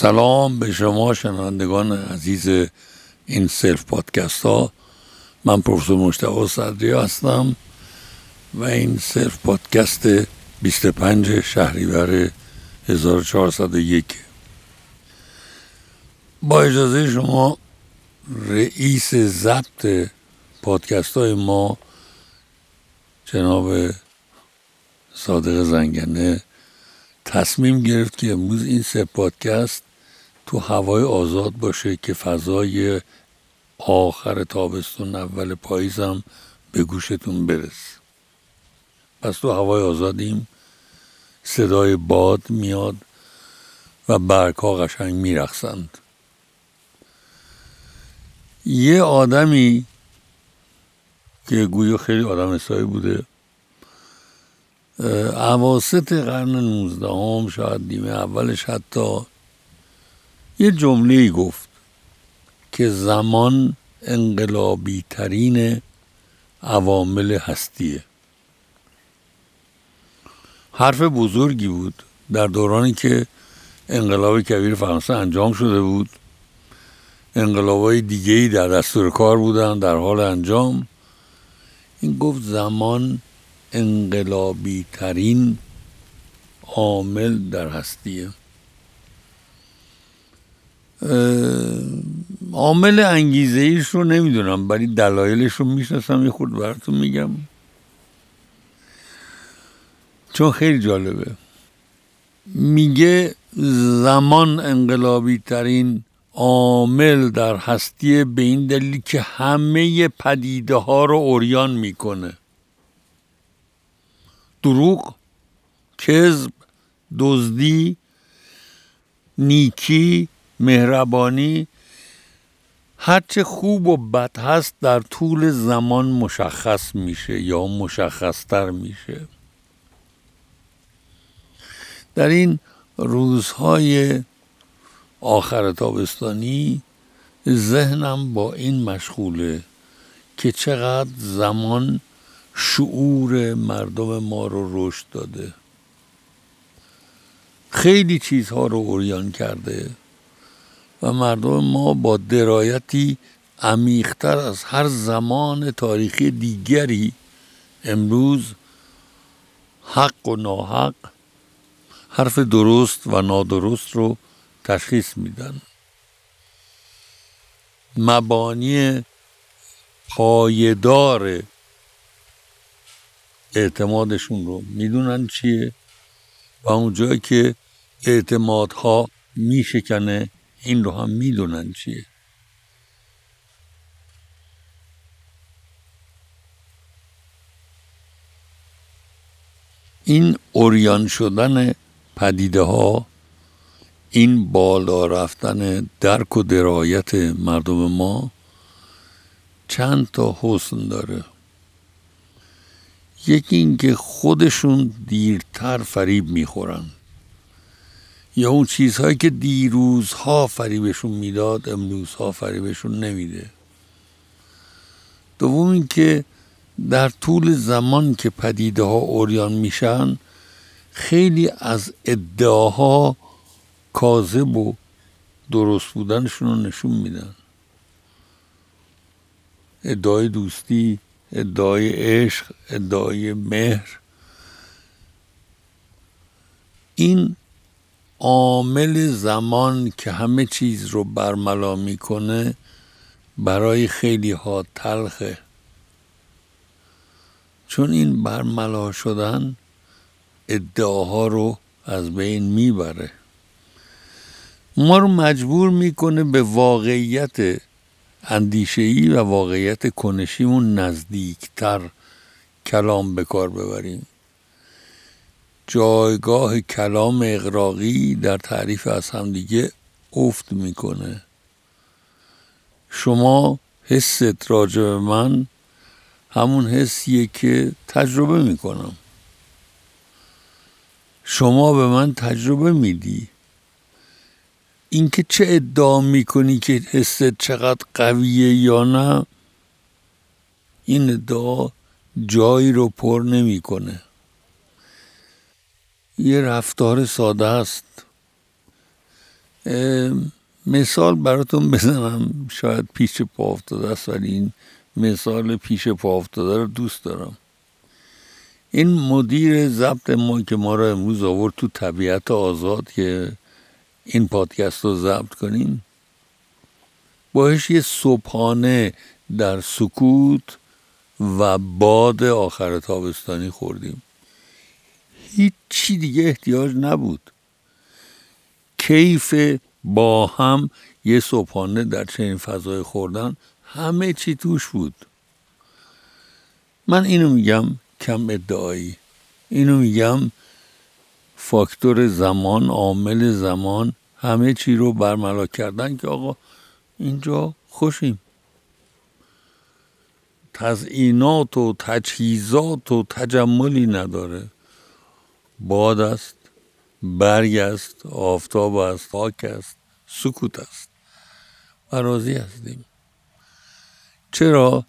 سلام به شما شنوندگان عزیز این self پادکست ها. من پروفسور مشتاق صدری هستم و این self پادکست 25 شهریور 1401 با اجازه شما رئیس ضبط پادکست های ما جناب صادق زنگنه تصمیم گرفت که امروز این سه پادکست تو هوای آزاد باشه که فضای آخر تابستون اول پاییز هم به گوشتون برس پس تو هوای آزادیم. صدای باد میاد و برگ ها قشنگ میرخسند یه آدمی که گویا خیلی آدم حسابی بوده عواست قرن نوزدهم شاید نیمه اولش حتی یه جمله گفت که زمان انقلابی ترین عوامل هستیه. حرف بزرگی بود در دورانی که انقلاب کبیر فرانسه انجام شده بود. های دیگه ای در دستور کار بودن در حال انجام. این گفت زمان انقلابی ترین عامل در هستیه. عامل انگیزه ایش رو نمی‌دونم ولی دلایلش رو می‌شناسم یه خود براتون میگم. چون خیلی جالبه. میگه زمان انقلابی ترین عامل در هستی به این دلیل که همه پدیده ها رو اوریان می‌کنه. دروغ کذب دزدی نیکی مهربانی هرچه خوب و بد هست در طول زمان مشخص میشه یا مشخصتر میشه. در این روزهای آخر تابستانی ذهنم با این مشغوله که چقدر زمان شعور مردم ما رو رشد داده. خیلی چیزها رو اوریان کرده. و مردم ما با درایتی عمیقتر از هر زمان تاریخی دیگری امروز حق و ناحق حرف درست و نادرست رو تشخیص میدن. مبانی پایدار اعتمادشون رو می‌دونن چیه؟ و اونجایی که اعتمادها میشکنه این رو هم می‌دونن چیه. این اوریان شدن پدیده ها این بالا رفتن درک و درایت مردم ما چند تا حسن داره. یکی اینکه خودشون دیرتر فریب می‌خورن. یا اون چیزهایی که دیروزها فریبشون می‌داد امروزها فریبشون نمیده. دوم اینکه در طول زمان که پدیده ها اوریان میشن خیلی از ادعاها کاذب و درست بودنشون رو نشون میدن. ادعای دوستی ادعای عشق ادعای مهر. این عامل زمان که همه چیز رو برملا می‌کنه برای خیلی ها تلخه. چون این برملا شدن ادعاها رو از بین می‌بره. ما رو مجبور می‌کنه به واقعیت اندیشهی و واقعیت کنشیمون نزدیکتر کلام به کار ببریم. جایگاه کلام اقراقی در تعریف از همدیگه افت می‌کنه. شما حست راجع به من همون حسیه که تجربه می‌کنم. شما به من تجربه میدی. اینکه چه ادعا می‌کنی که حست چقدر قویه یا نه این ادعا جایی رو پر نمی‌کنه. یه رفتار ساده است. مثال براتون بزنم. شاید پیش پا افتاده است ولی این مثال پیش پا افتاده رو دوست دارم. این مدیر ضبط ما که ما رو امروز آورد تو طبیعت آزاد که این پادکست رو ضبط کنیم باش یه صبحانه در سکوت و باد آخر تابستانی خوردیم. هیچی دیگه احتیاج نبود. کیف با هم یه صبحانه در چنین فضای خوردن همه چی توش بود. من اینو میگم کم ادعایی. اینو میگم فاکتور زمان عامل زمان همه چی رو برملا کردن که آقا اینجا خوشیم. تزئینات و تجهیزات و تجملی نداره. باد است برگ است آفتاب است خاک است سکوت است. و راضی هستیم. چرا؟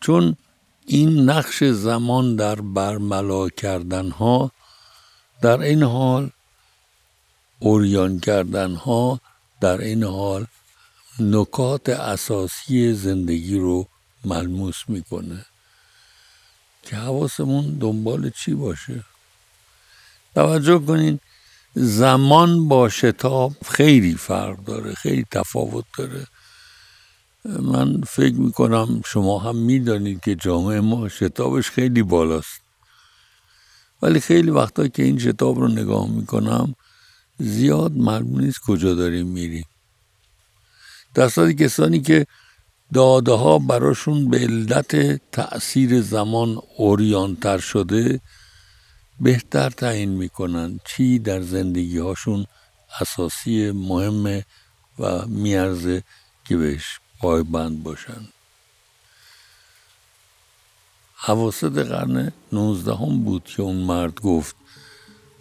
چون این نقش زمان در برملا کردن ها در این حال اوریان کردن ها در این حال نکات اساسی زندگی رو ملموس می‌کنه. که حواسمون دنبال چی باشه؟ توجه کنین زمان با شتاب خیلی فرق داره خیلی تفاوت داره. من فکر می‌کنم شما هم می‌دانید که جامعه ما شتابش خیلی بالاست. ولی خیلی وقتا که این شتاب رو نگاه می‌کنم زیاد معلوم نیست کجا داریم میریم. در کسانی که داده ها براشون به علت تأثیر زمان اوریانتر شده بهتر تعیین می‌کنن چی در زندگی هاشون اساسی مهمه و میارزه که بهش پایبند باشن. حواسط قرن نوزدهم بود که اون مرد گفت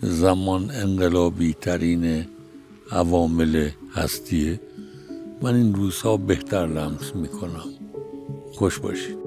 زمان انقلابی ترین عوامل هستیه. من این روزها بهتر لمس می‌کنم. خوش باشید.